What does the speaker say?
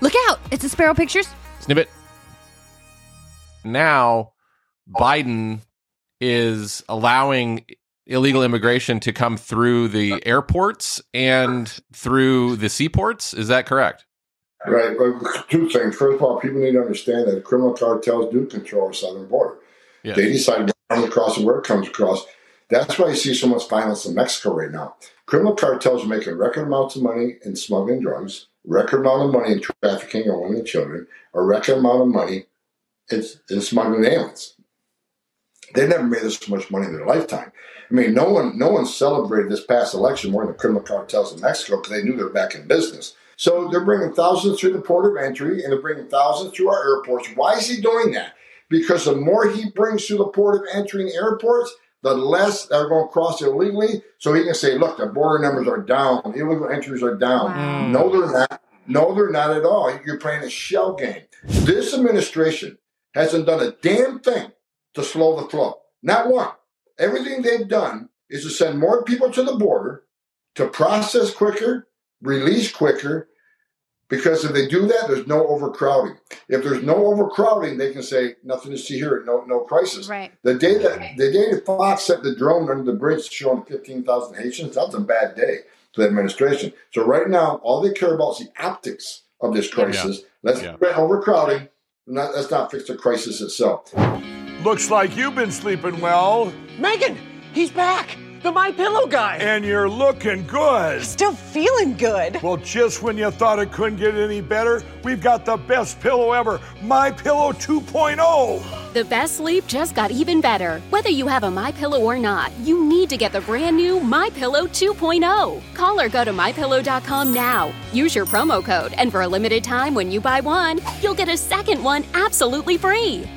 Look out! It's a Spero Pictures. Snippet. Now, Biden is allowing illegal immigration to come through the airports and through the seaports. Is that correct? Right. Well, two things. First of all, people need to understand that criminal cartels do control our southern border. Yes. They decide what comes across and where it comes across. That's why you see so much violence in Mexico right now. Criminal cartels are making record amounts of money in smuggling drugs, record amount of money in trafficking of women and children, a record amount of money in, in smuggling aliens. They never made this much money in their lifetime. I mean, no one, no one celebrated this past election more than the criminal cartels in Mexico because they knew they were back in business. So they're bringing thousands through the port of entry and they're bringing thousands through our airports. Why is he doing that? Because the more he brings through the port of entry and airports, the less that are going to cross illegally. So he can say, look, the border numbers are down, illegal entries are down. Wow. Mm. No, they're not. No, they're not at all. You're playing a shell game. This administration hasn't done a damn thing to slow the flow. Not one. Everything they've done is to send more people to the border, to process quicker, release quicker, because if they do that, there's no overcrowding. If there's no overcrowding, they can say nothing to see here, no no crisis. Right. The day that the day that Fox set the drone under the bridge showing 15,000 Haitians, that's a bad day for the administration. So right now, all they care about is the optics of this crisis. Let's Yeah. prevent overcrowding. Not, let's not fix the crisis itself. Looks like you've been sleeping well, Megan, he's back. The My Pillow guy. and you're looking good. Still feeling good. Well, just when you thought it couldn't get any better, we've got the best pillow ever, My Pillow 2.0. The best sleep just got even better. Whether you have a My Pillow or not, you need to get the brand new My Pillow 2.0. Call or go to mypillow.com now. Use your promo code, and for a limited time when you buy one, you'll get a second one absolutely free.